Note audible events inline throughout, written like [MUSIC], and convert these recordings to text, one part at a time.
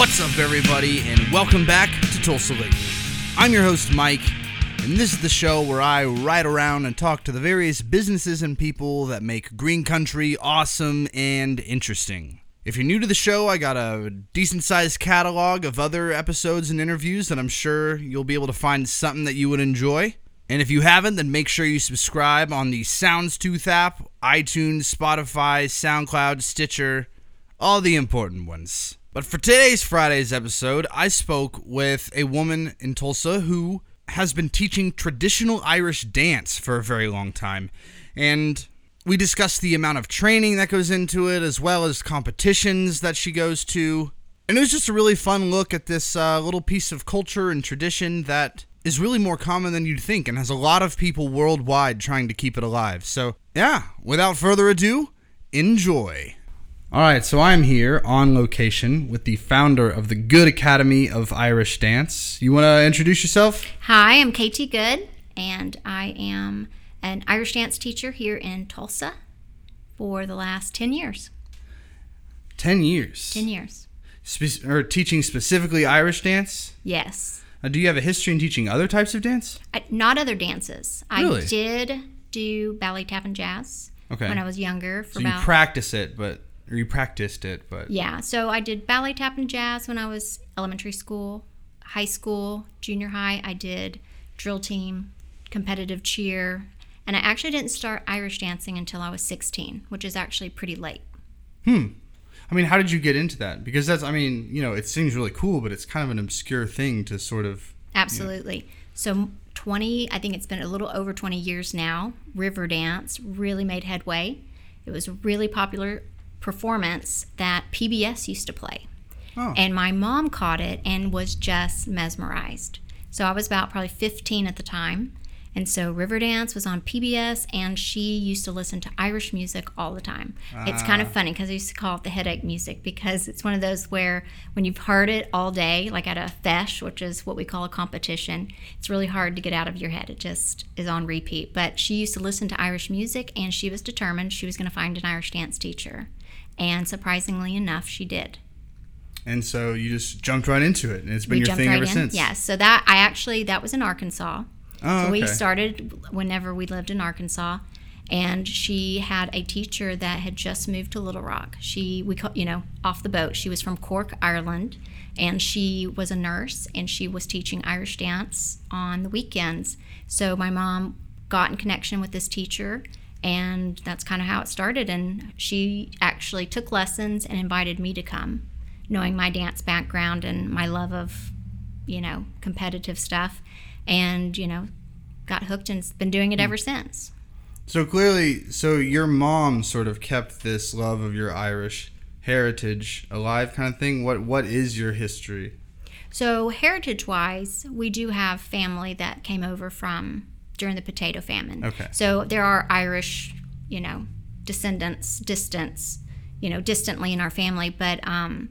What's up, everybody, and welcome back to Tulsa Lately. I'm your host, Mike, and this is the show where I ride around and talk to the various businesses and people that make green country awesome and interesting. If you're new to the show, I got a decent sized catalog of other episodes and interviews that I'm sure you'll be able to find something that you would enjoy. And if you haven't, then make sure you subscribe on the Soundstooth app, iTunes, Spotify, SoundCloud, Stitcher, all the important ones. But for today's Friday's episode, I spoke with a woman in Tulsa who has been teaching traditional Irish dance for a very long time. And we discussed the amount of training that goes into it, as well as competitions that she goes to. And it was just a really fun look at this uh, little piece of culture and tradition that is really more common than you'd think and has a lot of people worldwide trying to keep it alive. So, yeah, without further ado, enjoy. All right, so I'm here on location with the founder of the Good Academy of Irish Dance. You want to introduce yourself? Hi, I'm Katie Good, and I am an Irish dance teacher here in Tulsa for the last 10 years. 10 years. 10 years. Spe- or teaching specifically Irish dance? Yes. Uh, do you have a history in teaching other types of dance? I, not other dances. Really? I did do ballet, tap, and jazz Okay. when I was younger for so you practice it, but or you practiced it, but yeah, so I did ballet, tap, and jazz when I was elementary school, high school, junior high. I did drill team, competitive cheer, and I actually didn't start Irish dancing until I was 16, which is actually pretty late. Hmm. I mean, how did you get into that? Because that's, I mean, you know, it seems really cool, but it's kind of an obscure thing to sort of. Absolutely. So 20, I think it's been a little over 20 years now. Riverdance really made headway. It was really popular performance that PBS used to play. Oh. And my mom caught it and was just mesmerized. So I was about probably 15 at the time. And so Riverdance was on PBS, and she used to listen to Irish music all the time. It's kind of Ah. funny because I used to call it the headache music because it's one of those where when you've heard it all day, like at a fesh, which is what we call a competition, it's really hard to get out of your head. It just is on repeat. But she used to listen to Irish music, and she was determined she was going to find an Irish dance teacher. And surprisingly enough, she did. And so you just jumped right into it, and it's been we your thing right ever in. since. Yes. So that I actually that was in Arkansas. Oh, So we started whenever we lived in Arkansas, and she had a teacher that had just moved to Little Rock. She we call, you know off the boat. She was from Cork, Ireland, and she was a nurse and she was teaching Irish dance on the weekends. So my mom got in connection with this teacher. And that's kind of how it started. And she actually took lessons and invited me to come, knowing my dance background and my love of, you know, competitive stuff. And, you know, got hooked and been doing it hmm. ever since. So clearly, so your mom sort of kept this love of your Irish heritage alive, kind of thing. What What is your history? So, heritage wise, we do have family that came over from during the potato famine. Okay. So, there are Irish, you know, descendants, distance, you know, distantly in our family. But um,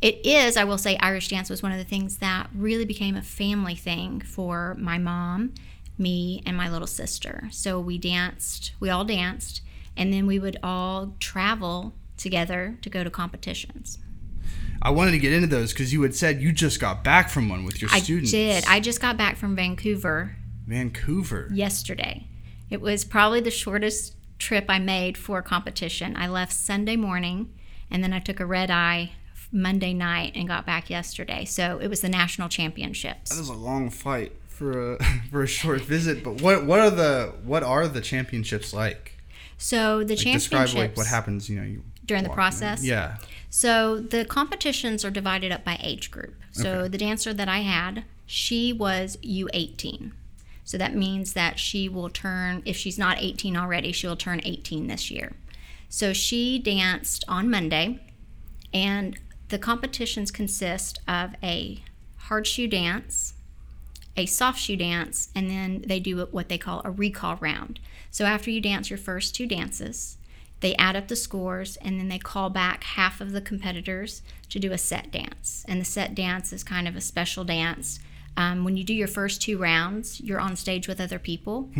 it is, I will say, Irish dance was one of the things that really became a family thing for my mom, me, and my little sister. So, we danced, we all danced, and then we would all travel together to go to competitions. I wanted to get into those because you had said you just got back from one with your I students. I did. I just got back from Vancouver Vancouver. yesterday. It was probably the shortest trip I made for a competition. I left Sunday morning and then I took a red eye Monday night and got back yesterday. So it was the national championships. That was a long fight for a [LAUGHS] for a short visit. But what what are the what are the championships like? So the Like, championships describe like what happens. You know, you during the walk in. process. Yeah. So the competitions are divided up by age group. So Okay. the dancer that I had, she was U18. So that means that she will turn, if she's not 18 already, she will turn 18 this year. So she danced on Monday, and the competitions consist of a hard shoe dance, a soft shoe dance, and then they do what they call a recall round. So after you dance your first two dances, they add up the scores and then they call back half of the competitors to do a set dance. And the set dance is kind of a special dance. Um, when you do your first two rounds, you're on stage with other people.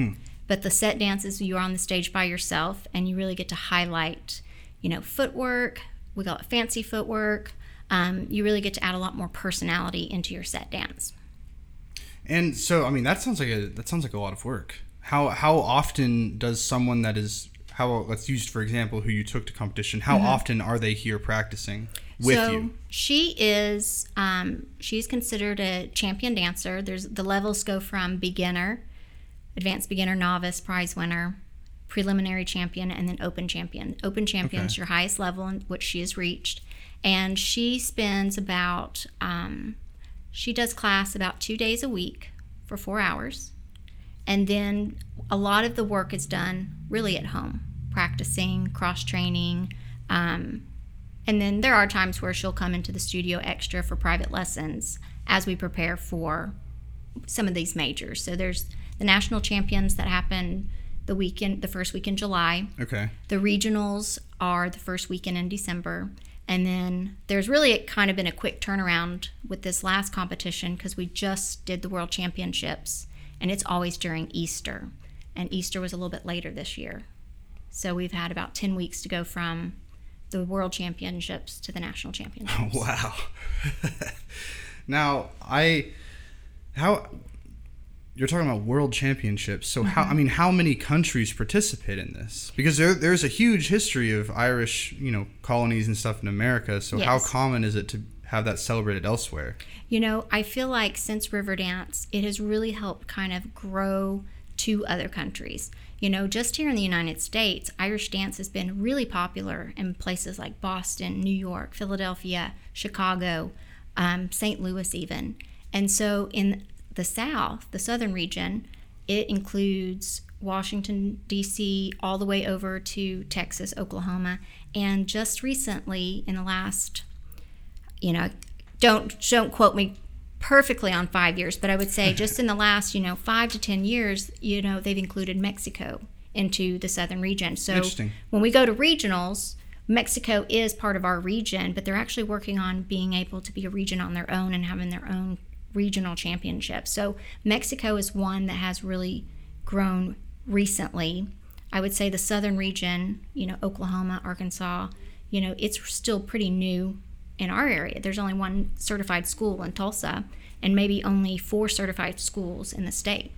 But the set dance is you're on the stage by yourself and you really get to highlight, you know, footwork. We call it fancy footwork, um, you really get to add a lot more personality into your set dance. And so, I mean, that sounds like a that sounds like a lot of work. How how often does someone that is how let's use for example who you took to competition? How often are they here practicing with so you? she is um, she's considered a champion dancer. There's the levels go from beginner, advanced beginner, novice, prize winner, preliminary champion, and then open champion. Open champion is Okay. your highest level in which she has reached, and she spends about um, she does class about two days a week for four hours, and then a lot of the work is done really at home, practicing, cross training. Um, and then there are times where she'll come into the studio extra for private lessons as we prepare for some of these majors. So there's the national champions that happen the weekend, the first week in July. Okay. The regionals are the first weekend in December. And then there's really kind of been a quick turnaround with this last competition because we just did the world championships and it's always during Easter. And Easter was a little bit later this year. So we've had about 10 weeks to go from the world championships to the national [LAUGHS] championships. Wow. [LAUGHS] now I how you're talking about world championships. So how I Mm-hmm. mean how many countries participate in this? Because there there's a huge history of Irish, you know, colonies and stuff in America. So how common is it to have that celebrated elsewhere? You know, I feel like since Riverdance, it has really helped kind of grow to other countries. You know, just here in the United States, Irish dance has been really popular in places like Boston, New York, Philadelphia, Chicago, um, St. Louis, even. And so in the South, the Southern region, it includes Washington, D.C., all the way over to Texas, Oklahoma. And just recently, in the last you know, don't don't quote me perfectly on five years, but I would say just in the last, you know, five to ten years, you know, they've included Mexico into the southern region. So when we go to regionals, Mexico is part of our region, but they're actually working on being able to be a region on their own and having their own regional championship. So Mexico is one that has really grown recently. I would say the southern region, you know, Oklahoma, Arkansas, you know, it's still pretty new in our area. There's only one certified school in Tulsa and maybe only four certified schools in the state.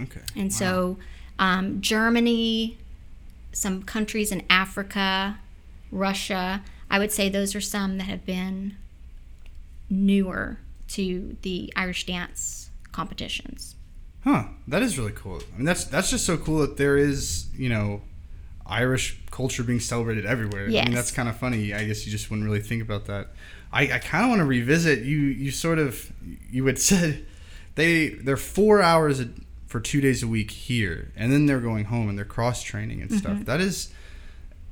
Okay. And so, um, Germany, some countries in Africa, Russia, I would say those are some that have been newer to the Irish dance competitions. Huh. That is really cool. I mean, that's that's just so cool that there is, you know, Irish culture being celebrated everywhere. I mean, that's kind of funny. I guess you just wouldn't really think about that. I, I kind of want to revisit. You you sort of you had [LAUGHS] said they they're four hours a, for two days a week here, and then they're going home and they're cross training and stuff. Mm-hmm. That is,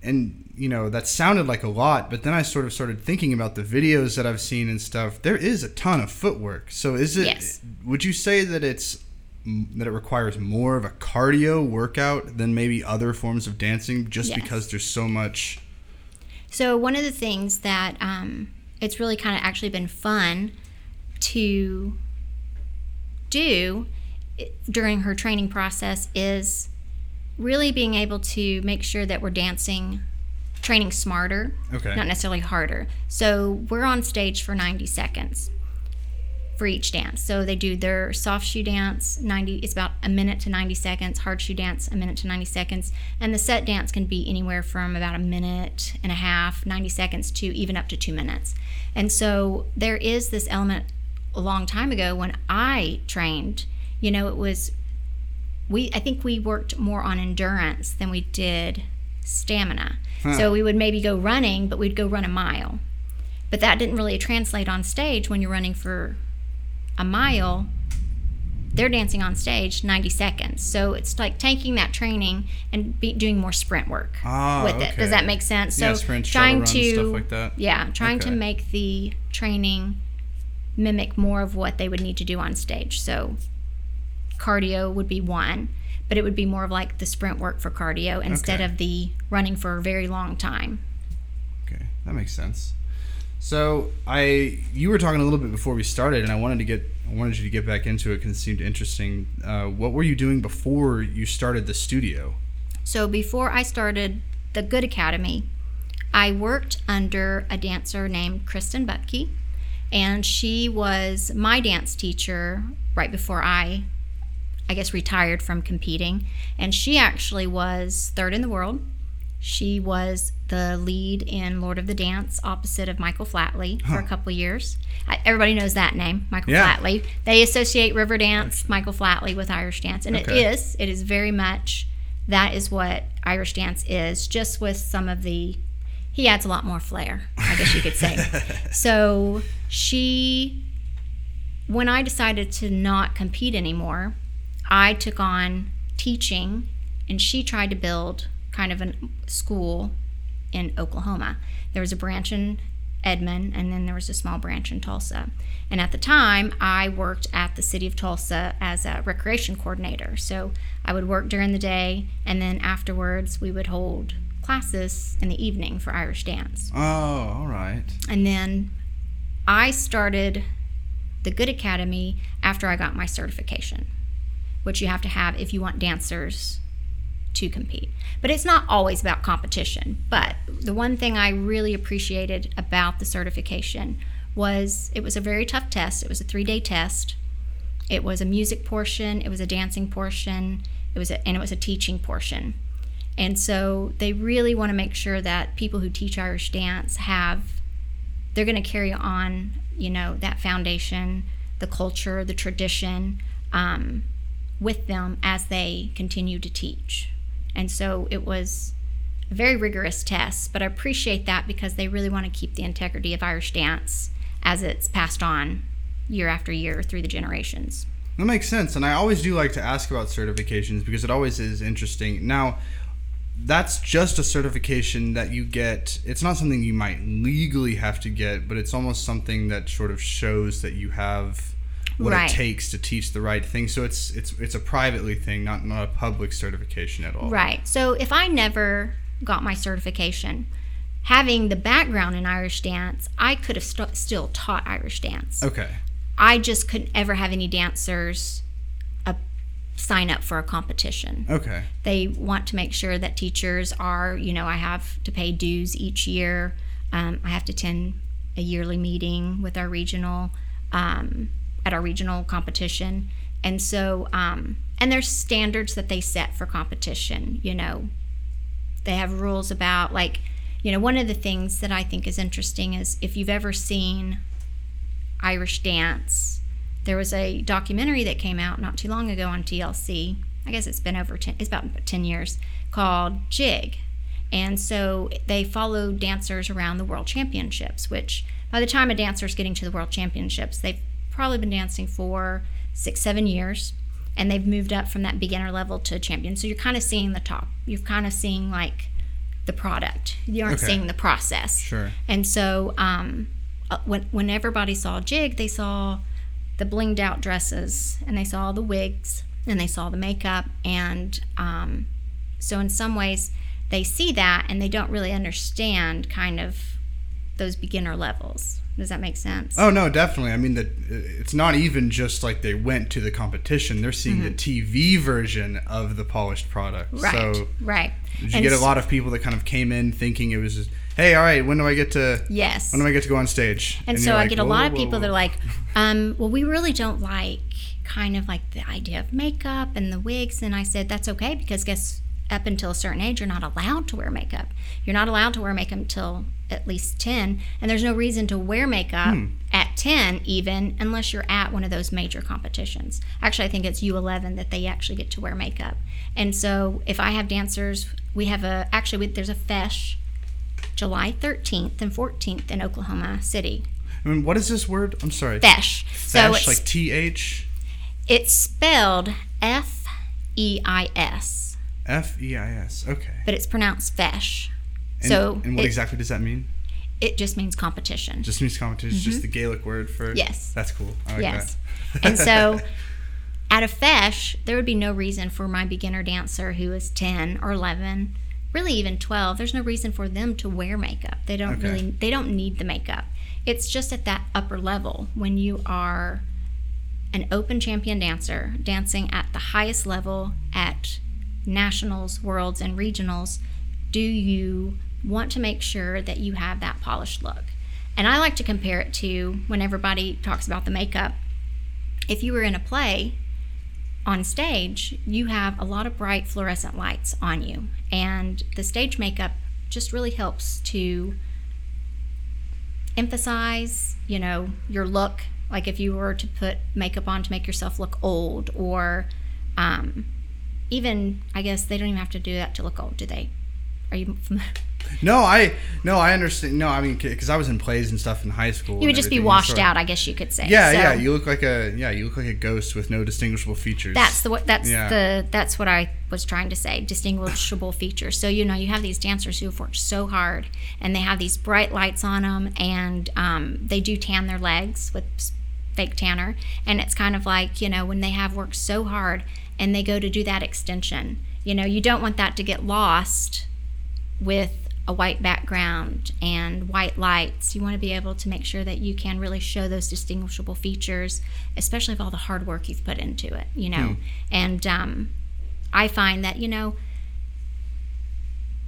and you know that sounded like a lot, but then I sort of started thinking about the videos that I've seen and stuff. There is a ton of footwork. So is it? Yes. Would you say that it's that it requires more of a cardio workout than maybe other forms of dancing, just Yes. because there's so much? So one of the things that um, it's really kind of actually been fun to do during her training process is really being able to make sure that we're dancing, training smarter, Okay. not necessarily harder. So we're on stage for 90 seconds for each dance. So they do their soft shoe dance, 90 it's about a minute to 90 seconds, hard shoe dance a minute to 90 seconds, and the set dance can be anywhere from about a minute and a half, 90 seconds to even up to 2 minutes. And so there is this element a long time ago when I trained, you know, it was we I think we worked more on endurance than we did stamina. Hmm. So we would maybe go running, but we'd go run a mile. But that didn't really translate on stage when you're running for a mile. They're dancing on stage 90 seconds. So it's like taking that training and be, doing more sprint work Ah, with it. Does that make sense? So Yeah, sprint, trying runs, to stuff like that. yeah, trying to make the training mimic more of what they would need to do on stage. So cardio would be one, but it would be more of like the sprint work for cardio instead Okay. of the running for a very long time. Okay, that makes sense. So I, you were talking a little bit before we started, and I wanted to get, I wanted you to get back into it because it seemed interesting. Uh, what were you doing before you started the studio? So before I started the Good Academy, I worked under a dancer named Kristen Butke, and she was my dance teacher right before I, I guess, retired from competing. And she actually was third in the world. She was the lead in Lord of the Dance opposite of Michael Flatley for a couple years. I, everybody knows that name, Michael Yeah. Flatley. They associate Riverdance, Michael Flatley, with Irish dance, and Okay. it is. It is very much that is what Irish dance is, just with some of the. He adds a lot more flair, I guess you could say. [LAUGHS] so she, when I decided to not compete anymore, I took on teaching, and she tried to build kind of a school in Oklahoma. There was a branch in Edmond, and then there was a small branch in Tulsa. And at the time, I worked at the city of Tulsa as a recreation coordinator. So I would work during the day, and then afterwards, we would hold classes in the evening for Irish dance. Oh, all right. And then I started the Good Academy after I got my certification, which you have to have if you want dancers to compete. But it's not always about competition. But the one thing I really appreciated about the certification was it was a very tough test. It was a three day test. It was a music portion, it was a dancing portion, it was a, and it was a teaching portion. And so they really want to make sure that people who teach Irish dance have they're going to carry on, you know, that foundation, the culture, the tradition um, with them as they continue to teach. And so it was a very rigorous test, but I appreciate that because they really want to keep the integrity of Irish dance as it's passed on year after year through the generations. That makes sense. And I always do like to ask about certifications because it always is interesting. Now, that's just a certification that you get. It's not something you might legally have to get, but it's almost something that sort of shows that you have what Right. it takes to teach the right thing. So it's it's it's a privately thing, not not a public certification at all. Right. So if I never got my certification, having the background in Irish dance, I could have st- still taught Irish dance. Okay. I just couldn't ever have any dancers uh, sign up for a competition. Okay. They want to make sure that teachers are, you know, I have to pay dues each year. Um, I have to attend a yearly meeting with our regional, um, at our regional competition. And so, um, and there's standards that they set for competition, you know. They have rules about, like, you know, one of the things that I think is interesting is if you've ever seen Irish dance. There was a documentary that came out not too long ago on TLC. I guess it's been over 10, it's about 10 years, called Jig. And so they follow dancers around the world championships, which by the time a dancer's getting to the world championships, they've probably been dancing for six, seven years. And they've moved up from that beginner level to champion. So you're kind of seeing the top. You're kind of seeing like the product. You aren't Okay. seeing the process. Sure. And so um, uh, when, when everybody saw Jig, they saw the blinged out dresses and they saw the wigs and they saw the makeup. And um, so, in some ways, they see that and they don't really understand kind of those beginner levels. Does that make sense? Oh no, definitely. I mean that it's not even just like they went to the competition; they're seeing the TV version of the polished product. Mm-hmm. right. So right. did you And get a lot of people that kind of came in thinking it was, just, hey, all right, when do I get to Yes. when do I get to go on stage? And, you're so I get a "Whoa, lot of whoa, people whoa." that are like, [LAUGHS] um, well, we really don't like kind of like the idea of makeup and the wigs. And I said, that's okay because guess up until a certain age, you're not allowed to wear makeup. You're not allowed to wear makeup until at least 10. And there's no reason to wear makeup Hmm. at 10 even unless you're at one of those major competitions. Actually, I think it's U11 that they actually get to wear makeup. And so if I have dancers, we have a, actually, we, there's a FESH July 13th and 14th in Oklahoma City. I mean, what is this word? I'm sorry. Fesh. So Fesh, it's like T H it's spelled F E I S, F E I S. Okay. but it's pronounced Fesh. And, so and what it, exactly does that mean? it just means competition. Just means competition. It's just the Gaelic word for. Mm-hmm. Yes. That's cool. I like yes. that. and so [LAUGHS] at a Fesh, there would be no reason for my beginner dancer who is 10 or 11, really even 12, there's no reason for them to wear makeup. They don't Okay. really they don't need the makeup. It's just at that upper level when you are an open champion dancer dancing at the highest level at nationals, worlds and regionals, do you want to make sure that you have that polished look. And I like to compare it to when everybody talks about the makeup. If you were in a play on stage, you have a lot of bright fluorescent lights on you, and the stage makeup just really helps to emphasize, you know, your look. Like if you were to put makeup on to make yourself look old, or um, even, I guess they don't even have to do that to look old, do they? Are you [LAUGHS] familiar? No, I no, I understand. No, I mean because I was in plays and stuff in high school. You would just be washed out, I guess you could say. Yeah, So yeah. You look like a yeah. You look like a ghost with no distinguishable features. That's the what that's Yeah. the that's what I was trying to say. Distinguishable features. So you know you have these dancers who have worked so hard, and they have these bright lights on them, and um, they do tan their legs with fake tanner, and it's kind of like you know when they have worked so hard, and they go to do that extension. You know you don't want that to get lost with a white background and white lights. You want to be able to make sure that you can really show those distinguishable features, especially of all the hard work you've put into it, you know. And um, I find that, you know,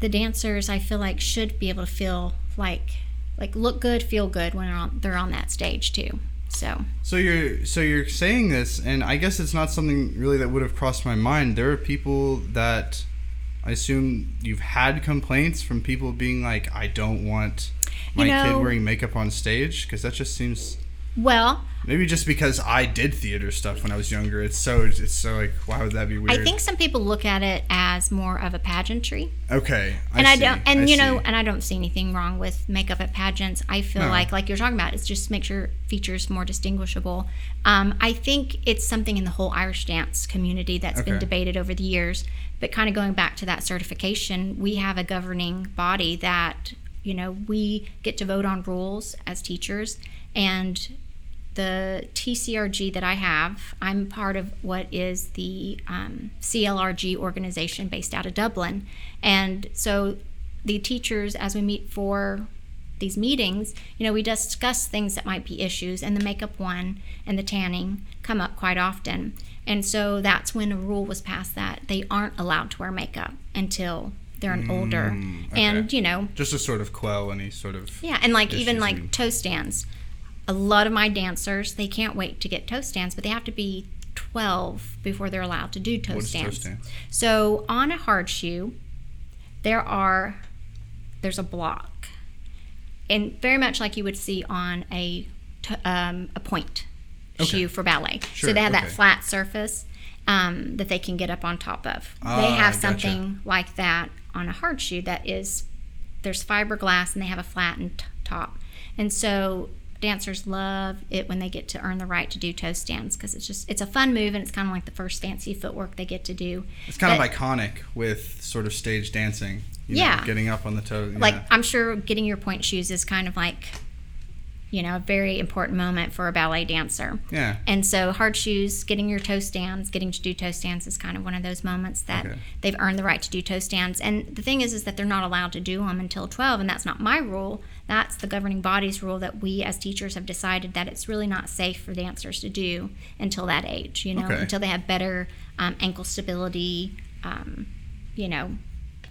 the dancers I feel like should be able to feel like like look good, feel good when they're on they're on that stage too. So So you're so you're saying this, and I guess it's not something really that would have crossed my mind. There are people that I assume you've had complaints from people being like, "I don't want my You kid wearing makeup on stage," because that just seems well, maybe just because I did theater stuff when I was younger. It's so it's so like, why would that be weird? I think some people look at it as more of a pageantry. okay, and I see, don't, and you know, and I don't see anything wrong with makeup at pageants. I feel No. like, like you're talking about, it's just makes your features more distinguishable. Um, I think it's something in the whole Irish dance community that's been debated over the years. But kind of going back to that certification, we have a governing body that you know we get to vote on rules as teachers, and the TCRG that I have, I'm part of what is the um, CLRG organization based out of Dublin. And so the teachers, as we meet for these meetings, you know, we discuss things that might be issues, and the makeup one and the tanning come up quite often. And so that's when a rule was passed that they aren't allowed to wear makeup until they're an older. okay. And, you know, just to sort of quell any sort of yeah, and like even like toe stands. A lot of my dancers, they can't wait to get toe stands, but they have to be 12 before they're allowed to do toe What is toe stands. stands? So on a hard shoe, there are there's a block, and very much like you would see on a t- um, a point Okay. shoe for ballet. Sure, so they have okay. that flat surface um, that they can get up on top of. Ah, they have gotcha. something like that on a hard shoe that is there's fiberglass and they have a flattened t- top. And so dancers love it when they get to earn the right to do toe stands because it's just it's a fun move and it's kind of like the first fancy footwork they get to do. It's kind But- of iconic with sort of stage dancing. You Yeah. know, getting up on the toe. like. I'm sure getting your point shoes is kind of like you know a very important moment for a ballet dancer. yeah. And so hard shoes, getting your toe stands, getting to do toe stands is kind of one of those moments that Okay. they've earned the right to do toe stands. And the thing is, is that they're not allowed to do them until 12, and that's not my rule. That's the governing body's rule that we as teachers have decided that it's really not safe for dancers to do until that age. You know, Okay. until they have better um, ankle stability, um, you know,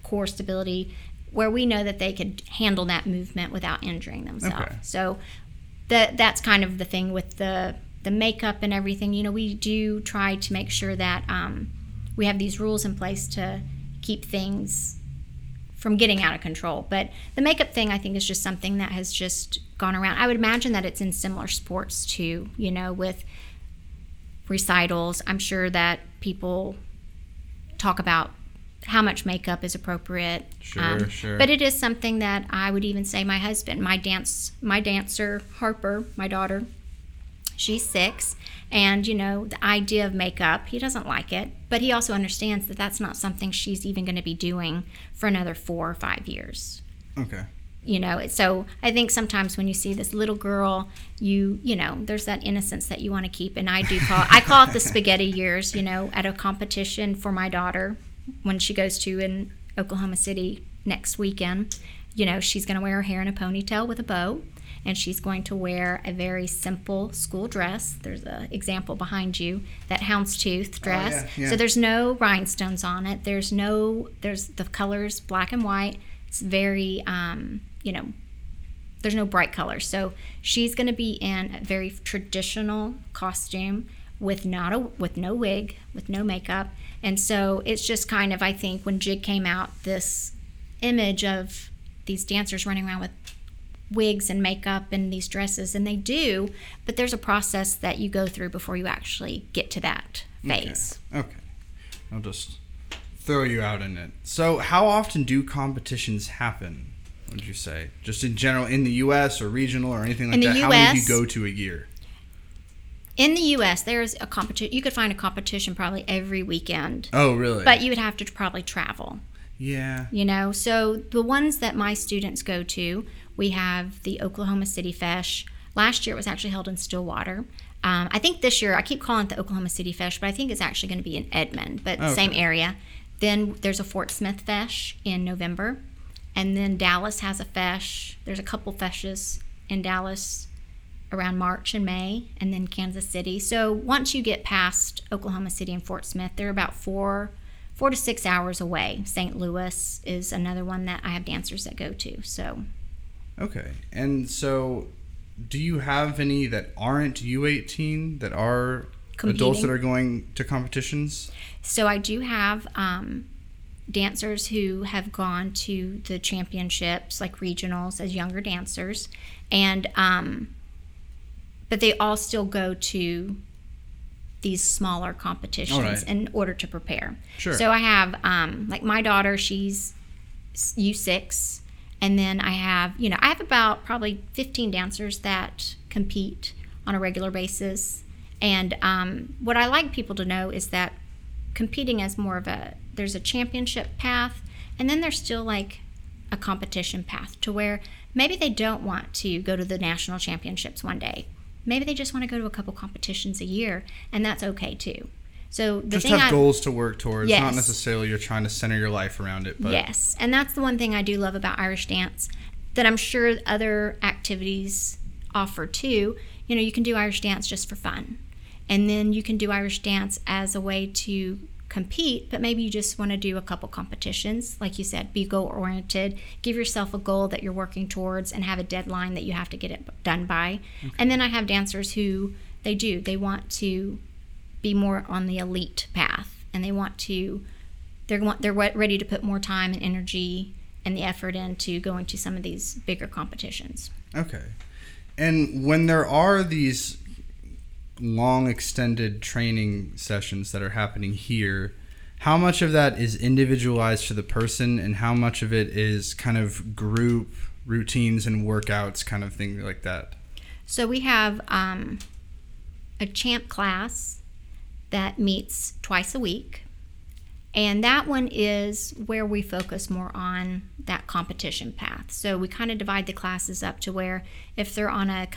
core stability, where we know that they could handle that movement without injuring themselves. Okay. So that that's kind of the thing with the the makeup and everything. You know, we do try to make sure that um, we have these rules in place to keep things from getting out of control. But the makeup thing, I think, is just something that has just gone around. I would imagine that it's in similar sports too. You know, with recitals, I'm sure that people talk about how much makeup is appropriate. Um, Sure, sure. But it is something that I would even say my husband, my dance, my dancer Harper, my daughter, she's six, and you know the idea of makeup, he doesn't like it, but he also understands that that's not something she's even going to be doing for another four or five years Okay. you know so i think sometimes when you see this little girl you you know there's that innocence that you want to keep and i do call i call it the [LAUGHS] spaghetti years you know at a competition for my daughter when she goes to in oklahoma city next weekend you know she's going to wear her hair in a ponytail with a bow and she's going to wear a very simple school dress there's an example behind you that houndstooth dress yeah, yeah. so there's no rhinestones on it there's no there's the colors black and white It's very, um, you know, there's no bright colors. So she's going to be in a very traditional costume with not a with no wig, with no makeup. And so it's just kind of I think when Jig came out this image of these dancers running around with wigs and makeup and these dresses and they do, but there's a process that you go through before you actually get to that phase. Okay. okay. I'll just throw you out in it. So, how often do competitions happen? would you say? Just in general, in the U.S. or regional or anything like In the that? How US many do you go to a year? In the U.S., there's a competition. You could find a competition probably every weekend, Oh, really? but you would have to probably travel. yeah. You know, so the ones that my students go to, we have the Oklahoma City Fesh. Last year it was actually held in Stillwater. Um, I think this year I keep calling it the Oklahoma City Fesh, but I think it's actually going to be in Edmond, but Okay. same area. Then there's a Fort Smith Fesh in November, and then Dallas has a Fesh. There's a couple Feshes in Dallas around March and May, and then Kansas City. So once you get past Oklahoma City and Fort Smith, they're about four, four to six hours away. St. Louis is another one that I have dancers that go to. So Okay. And so, do you have any that aren't U18 that are adults that are going to competitions? So I do have um, dancers who have gone to the championships, like regionals, as younger dancers, and um, but they all still go to these smaller competitions right. in order to prepare. Sure. So I have um, like my daughter, she's U six, and then I have you know I have about probably fifteen dancers that compete on a regular basis. And um, what I like people to know is that competing as more of a there's a championship path, and then there's still like a competition path to where maybe they don't want to go to the national championships one day. Maybe they just want to go to a couple competitions a year, and that's okay too. So the Just have I, goals to work towards, not necessarily you're trying to center your life around it. But yes, and that's the one thing I do love about Irish dance that I'm sure other activities offer too. You know, you can do Irish dance just for fun, and then you can do Irish dance as a way to compete, but maybe you just want to do a couple competitions. Like you said, be goal oriented, give yourself a goal that you're working towards, and have a deadline that you have to get it done by. And then I have dancers who they do, they want to be more on the elite path, and they want to they're they're re- ready to put more time and energy and the effort into going to some of these bigger competitions. Okay. And when there are these long extended training sessions that are happening here, how much of that is individualized to the person and how much of it is kind of group routines and workouts kind of thing like that? So we have um, a champ class that meets twice a week. And that one is where we focus more on that competition path. So we kind of divide the classes up to where if they're on a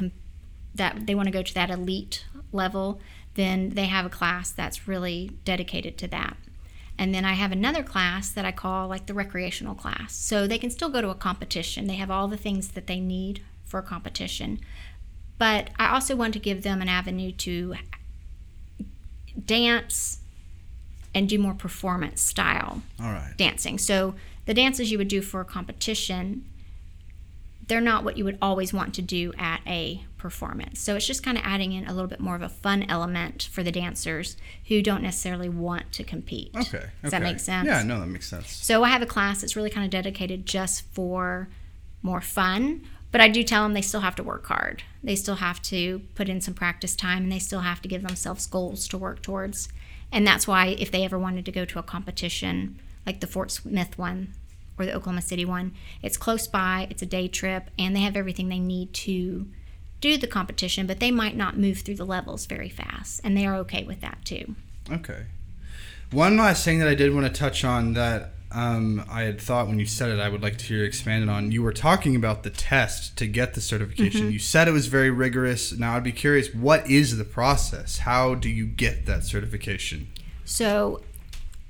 that they want to go to that elite level, then they have a class that's really dedicated to that. And then I have another class that I call like the recreational class. So they can still go to a competition. They have all the things that they need for a competition. But I also want to give them an avenue to dance and do more performance style All right. dancing. So the dances you would do for a competition, they're not what you would always want to do at a performance. So it's just kind of adding in a little bit more of a fun element for the dancers who don't necessarily want to compete. Okay. Does that make sense? Yeah, no, that makes sense. So I have a class that's really kind of dedicated just for more fun, but I do tell them they still have to work hard. They still have to put in some practice time and they still have to give themselves goals to work towards. And that's why if they ever wanted to go to a competition like the Fort Smith one or the Oklahoma City one, it's close by, it's a day trip, and they have everything they need to do the competition, but they might not move through the levels very fast, and they are okay with that too. Okay. One last thing that I did want to touch on that um, I had thought when you said it, I would like to hear you expanded on. You were talking about the test to get the certification. You said it was very rigorous. Now, I'd be curious, what is the process? How do you get that certification? So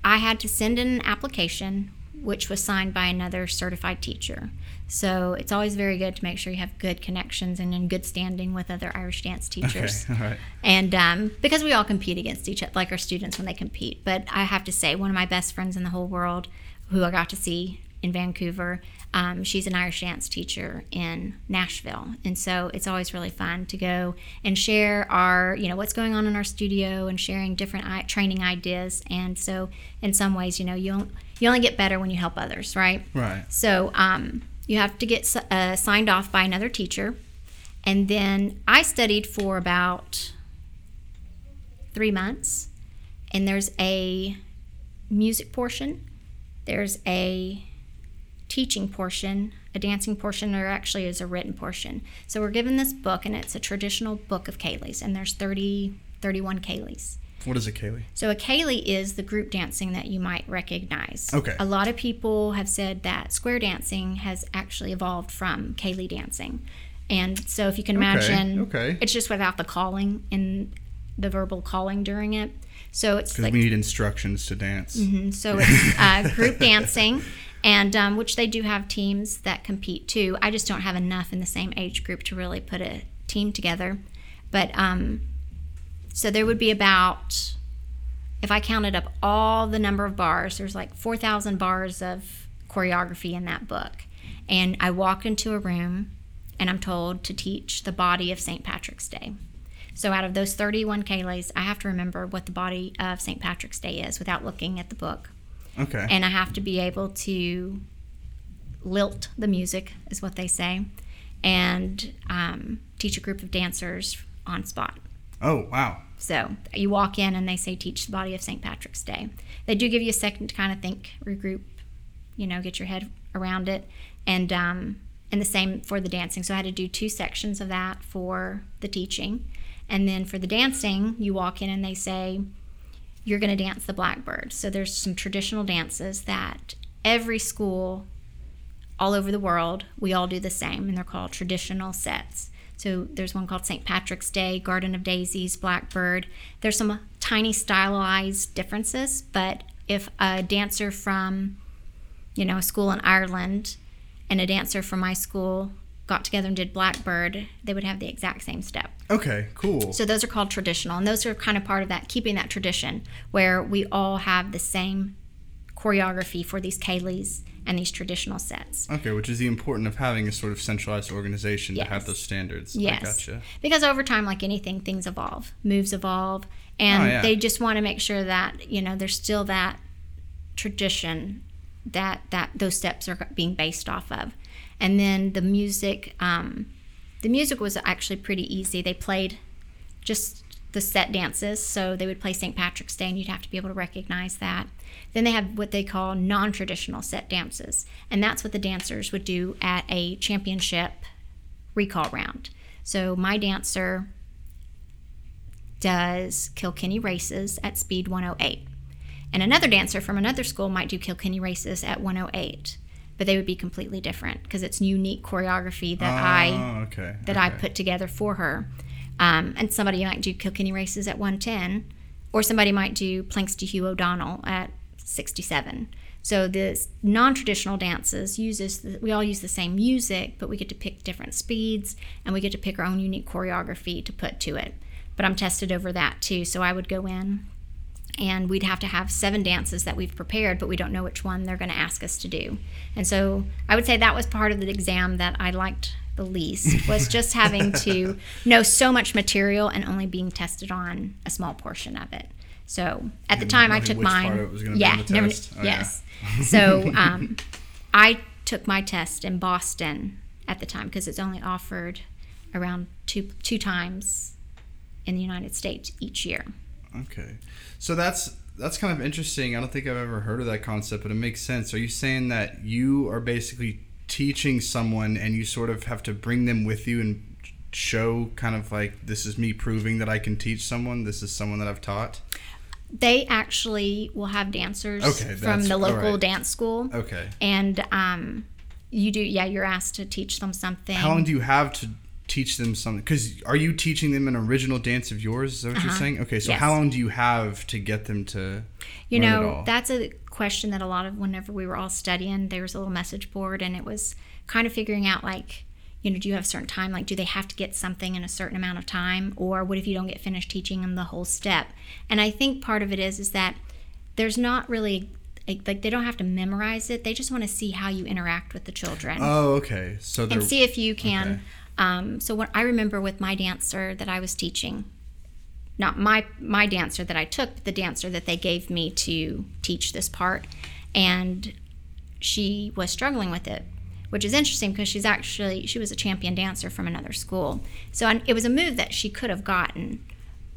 I had to send in an application, which was signed by another certified teacher. So it's always very good to make sure you have good connections and in good standing with other Irish dance teachers. [LAUGHS] Okay, all right. And um, because we all compete against each other, like our students when they compete. But I have to say, one of my best friends in the whole world, who I got to see in Vancouver. Um, she's an Irish dance teacher in Nashville, and so it's always really fun to go and share our, you know, what's going on in our studio and sharing different I- training ideas. And so, in some ways, you know, you you only get better when you help others, right? Right. So um, you have to get uh, signed off by another teacher, and then I studied for about three months, and there's a music portion, there's a teaching portion, a dancing portion, or actually is a written portion. So we're given this book, and it's a traditional book of Ceilis, and there's 30, 31 Ceilis. What is a Ceilis? So a Ceilis is the group dancing that you might recognize. Okay. A lot of people have said that square dancing has actually evolved from Ceilis dancing. And so if you can imagine, okay. okay. it's just without the calling and the verbal calling during it. So it's like we need instructions to dance. Mhm. So [LAUGHS] it's uh, group dancing, and um, which they do have teams that compete too. I just don't have enough in the same age group to really put a team together. But um, so there would be about, if I counted up all the number of bars, there's like 4,000 bars of choreography in that book. And I walk into a room and I'm told to teach the body of St. Patrick's Day. So out of those 31 Ceilis, I have to remember what the body of St. Patrick's Day is without looking at the book. Okay. And I have to be able to lilt the music, is what they say, and um, teach a group of dancers on spot. oh, wow. So you walk in and they say, teach the body of St. Patrick's Day. They do give you a second to kind of think, regroup, you know, get your head around it. And, um, and the same for the dancing. So I had to do two sections of that for the teaching. And then for the dancing, you walk in and they say, you're going to dance the blackbird. So there's some traditional dances that every school all over the world, we all do the same, and they're called traditional sets. So there's one called St. Patrick's Day, Garden of Daisies, Blackbird. There's some tiny stylized differences, but if a dancer from, you know, a school in Ireland and a dancer from my school got together and did Blackbird, they would have the exact same step. Okay, cool. So those are called traditional, and those are kind of part of that keeping that tradition where we all have the same choreography for these Ceilis and these traditional sets. okay, which is the importance of having a sort of centralized organization to have Yes. those standards. Yes. Gotcha. Because over time, like anything, things evolve, moves evolve, and Oh, yeah. they just want to make sure that you know there's still that tradition that that those steps are being based off of, and then the music. Um, the music was actually pretty easy. They played just the set dances, so they would play St. Patrick's Day, and you'd have to be able to recognize that. Then they have what they call non-traditional set dances, and that's what the dancers would do at a championship recall round. So my dancer does Kilkenny races at speed 108. And another dancer from another school might do Kilkenny races at 108. But they would be completely different because it's unique choreography that I Oh, okay. that I put together for her. Um, and somebody might do Kilkenny races at 110, or somebody might do Planxty Hugh O'Donnell at 67. So the non-traditional dances uses the, we all use the same music, but we get to pick different speeds and we get to pick our own unique choreography to put to it. But I'm tested over that too. So I would go in and we'd have to have seven dances that we've prepared, but we don't know which one they're going to ask us to do. And so I would say that was part of the exam that I liked the least [LAUGHS] was just having to know so much material and only being tested on a small portion of it. So at the time I took mine. of it was gonna be yeah, on the never- Oh, yeah. yes. so [LAUGHS] um, I took my test in Boston at the time because it's only offered around two two times in the United States each year. Okay, so that's that's kind of interesting. I don't think I've ever heard of that concept, but it makes sense. Are you saying that you are basically teaching someone, and you sort of have to bring them with you and show kind of like this is me proving that I can teach someone. This is someone that I've taught. They actually will have dancers Okay, from the local alright. dance school, Okay. and um, you do yeah you're asked to teach them something. How long do you have to teach them something? Because are you teaching them an original dance of yours? Is that what you're Uh-huh. saying? Okay, so Yes. how long do you have to get them to? You know, that's a question that a lot of whenever we were all studying, there was a little message board, and it was kind of figuring out like, you know, do you have a certain time? Like, do they have to get something in a certain amount of time, or what if you don't get finished teaching them the whole step? And I think part of it is is that there's not really like, like they don't have to memorize it. They just want to see how you interact with the children Oh, okay. So and see if you can. okay. Um, so what I remember with my dancer that I was teaching, not my my dancer that I took, but the dancer that they gave me to teach this part, and she was struggling with it, which is interesting because she's actually she was a champion dancer from another school. So it was a move that she could have gotten,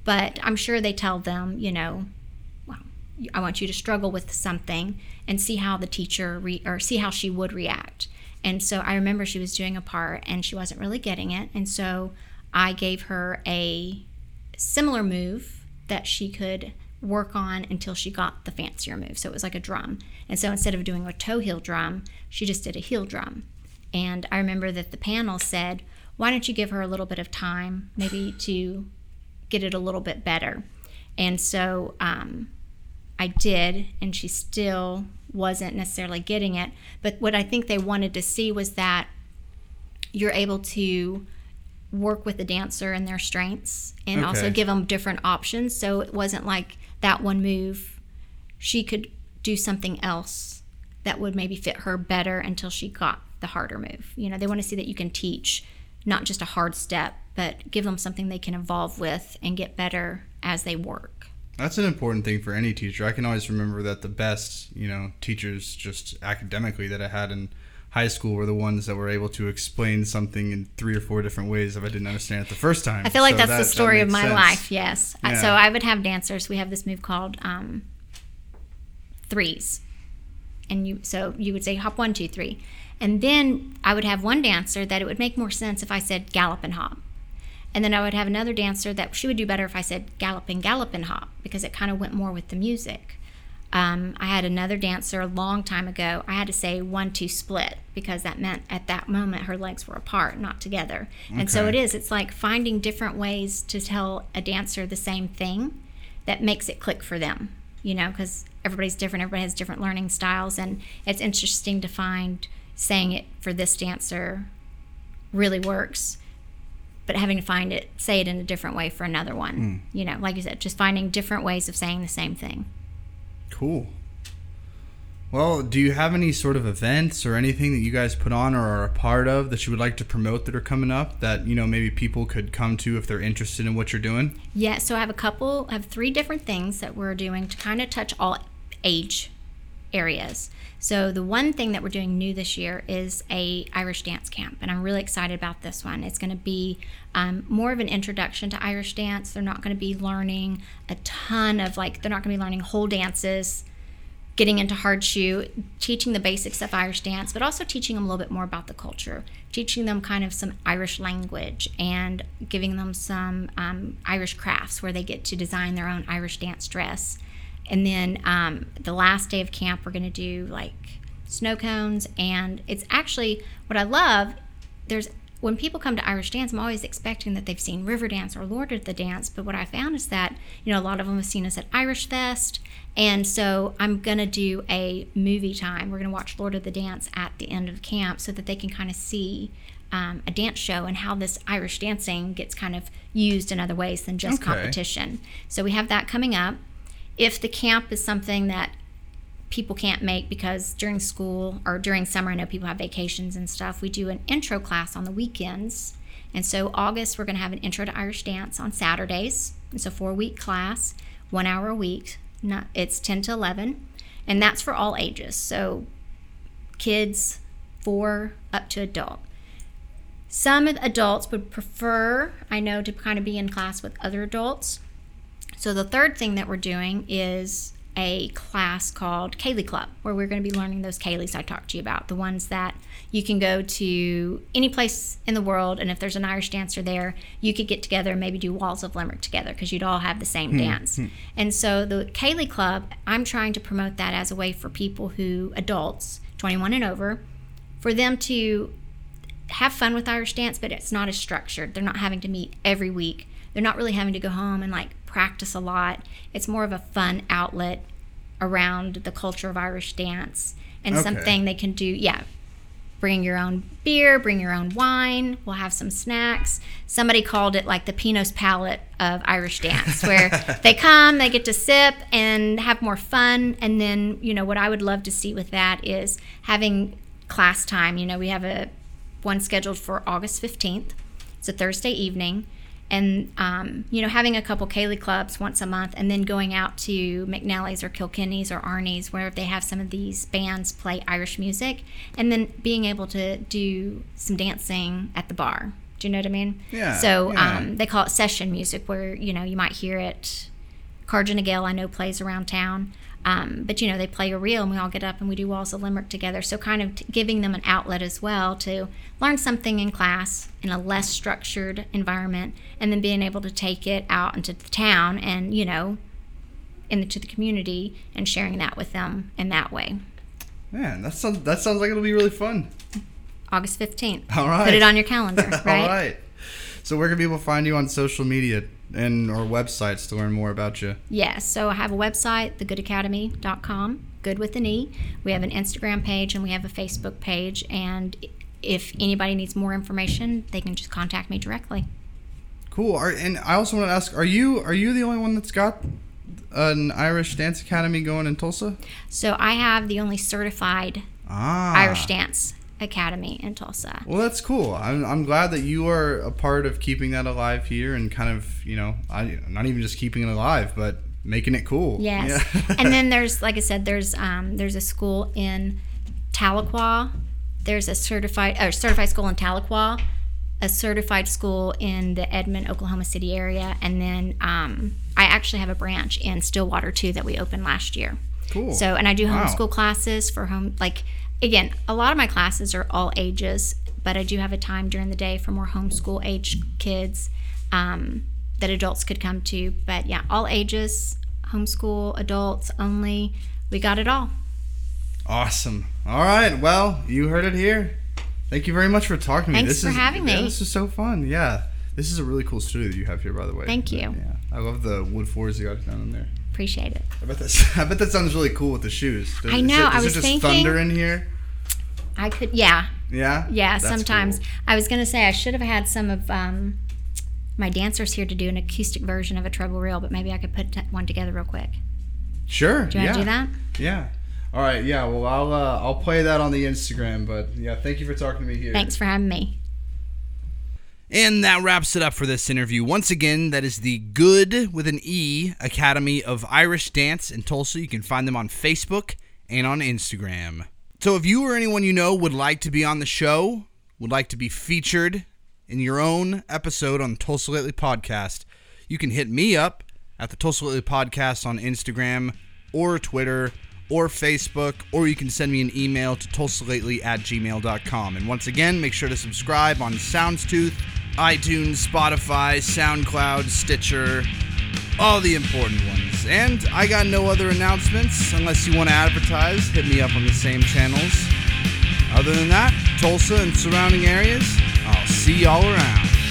but I'm sure they tell them, you know, well, I want you to struggle with something and see how the teacher re- or see how she would react. And so I remember she was doing a part and she wasn't really getting it, and so I gave her a similar move that she could work on until she got the fancier move. So it was like a drum. And so instead of doing a toe heel drum, she just did a heel drum. And I remember that the panel said, why don't you give her a little bit of time, maybe to get it a little bit better? And so um, I did, and she still wasn't necessarily getting it. But what I think they wanted to see was that you're able to work with the dancer and their strengths and also give them different options. So it wasn't like that one move, she could do something else that would maybe fit her better until she got the harder move. You know, they want to see that you can teach not just a hard step, but give them something they can evolve with and get better as they work. That's an important thing for any teacher. I can always remember that the best, you know, teachers just academically that I had in high school were the ones that were able to explain something in three or four different ways if I didn't understand it the first time. I feel like So that's that- the that story of my sense. life. Yes. I- So I would have dancers. We have this move called um, threes, and you so you would say hop one, two, three, and then I would have one dancer that it would make more sense if I said gallop and hop, and then I would have another dancer that she would do better if I said gallop and gallop and hop because it kind of went more with the music. Um, I had another dancer a long time ago. I had to say one two split because that meant at that moment her legs were apart, not together. And so it is. It's like finding different ways to tell a dancer the same thing that makes it click for them. You know, because everybody's different. Everybody has different learning styles, and it's interesting to find saying it for this dancer really works but having to find it say it in a different way for another one hmm. you know like you said just finding different ways of saying the same thing Cool. Well, do you have any sort of events or anything that you guys put on or are a part of that you would like to promote that are coming up that, you know, maybe people could come to if they're interested in what you're doing? Yeah, so I have a couple, I have three different things that we're doing to kind of touch all age areas. So the one thing that we're doing new this year is a Irish dance camp, and I'm really excited about this one. It's going to be um, more of an introduction to Irish dance. They're not going to be learning a ton of like they're not going to be learning whole dances, getting into hard shoe, teaching the basics of Irish dance, but also teaching them a little bit more about the culture, teaching them kind of some Irish language, and giving them some um, Irish crafts where they get to design their own Irish dance dress. And then um, the last day of camp, we're going to do like snow cones, and it's actually what I love. There's when people come to Irish dance, I'm always expecting that they've seen Riverdance or Lord of the Dance. But what I found is that you know a lot of them have seen us at Irish Fest, and so I'm gonna do a movie time. We're gonna watch Lord of the Dance at the end of camp so that they can kind of see um, a dance show and how this Irish dancing gets kind of used in other ways than just Okay. competition. So we have that coming up. If the camp is something that people can't make because during school or during summer, I know people have vacations and stuff. We do an intro class on the weekends. And so, August, we're going to have an intro to Irish dance on Saturdays. It's a four week class, one hour a week. It's 10 to 11. And that's for all ages. So, kids, four up to adult. Some adults would prefer, I know, to kind of be in class with other adults. So the third thing that we're doing is a class called Ceili Club, where we're going to be learning those Ceilis I talked to you about, the ones that you can go to any place in the world, and if there's an Irish dancer there, you could get together and maybe do Walls of Limerick together because you'd all have the same hmm, dance. Hmm. And so the Ceili Club, I'm trying to promote that as a way for people who, adults, 21 and over, for them to have fun with Irish dance, but it's not as structured. They're not having to meet every week. They're not really having to go home and like practice a lot. It's more of a fun outlet around the culture of Irish dance and Okay. something they can do. Yeah. bring your own beer, bring your own wine. We'll have some snacks. Somebody called it like the Pinot's Palette of Irish dance, where [LAUGHS] they come, they get to sip and have more fun. And then, you know, what I would love to see with that is having class time. You know, we have a one scheduled for August 15th. It's a Thursday evening and um, you know having a couple Ceilidh clubs once a month and then going out to McNellie's or Kilkenny's or Arnie's where they have some of these bands play Irish music and then being able to do some dancing at the bar. Do you know what I mean? Yeah, so yeah. Um, they call it session music where you know you might hear it. Carnegie I know plays around town um, but you know they play a reel and we all get up and we do walls of limerick together so kind of t- giving them an outlet as well to learn something in class in a less structured environment and then being able to take it out into the town and you know into the community and sharing that with them in that way Man, that sounds that sounds like it'll be really fun. august 15th All right. put it on your calendar [LAUGHS] right All right. So where can people find you on social media and or websites to learn more about you? Yes. So I have a website, thegoodeacademy.com, good with an E. We have an Instagram page and we have a Facebook page. And if anybody needs more information, they can just contact me directly. Cool. Are, and I also want to ask: Are you are you the only one that's got an Irish dance academy going in Tulsa? So I have the only certified Ah, Irish Dance Academy in Tulsa. Well, that's cool. I'm, I'm glad that you are a part of keeping that alive here and kind of, you know, I, not even just keeping it alive, but making it cool. Yes. Yeah. [LAUGHS] and then there's, like I said, there's um, there's a school in Tahlequah. There's a certified or certified school in Tahlequah, a certified school in the Edmond, Oklahoma City area, and then um, I actually have a branch in Stillwater too that we opened last year. Cool. So, and I do Wow. homeschool classes for home. Like, again, a lot of my classes are all ages, but I do have a time during the day for more homeschool age kids um, that adults could come to. But yeah, all ages, homeschool, adults only. We got it all. Awesome. All right. Well, you heard it here. Thank you very much for talking to me. Thanks This for is, having yeah, me. This is so fun. Yeah. This is a really cool studio that you have here, by the way. Thank you. Yeah. I love the wood floors you got down in there. Appreciate it. I bet that [LAUGHS] I bet that sounds really cool with the shoes. Does, I is know, it- I is was it just thinking- thunder in here? I could, yeah, Yeah. yeah. That's sometimes cool. I was gonna say I should have had some of um, my dancers here to do an acoustic version of a treble reel, but maybe I could put one together real quick. Sure. Do you yeah. want to do that? Yeah. All right. Yeah. Well, I'll uh, I'll play that on the Instagram. But yeah, thank you for talking to me here. Thanks for having me. And that wraps it up for this interview. Once again, that is the Good with an E Academy of Irish Dance in Tulsa. You can find them on Facebook and on Instagram. So if you or anyone you know would like to be on the show, would like to be featured in your own episode on Tulsa Lately Podcast, you can hit me up at the Tulsa Lately Podcast on Instagram or Twitter or Facebook, or you can send me an email to tulsalately at gmail.com. And once again, make sure to subscribe on Soundstooth, iTunes, Spotify, SoundCloud, Stitcher, all the important ones. And I got no other announcements unless you want to advertise. Hit me up on the same channels. Other than that, Tulsa and surrounding areas, I'll see y'all around.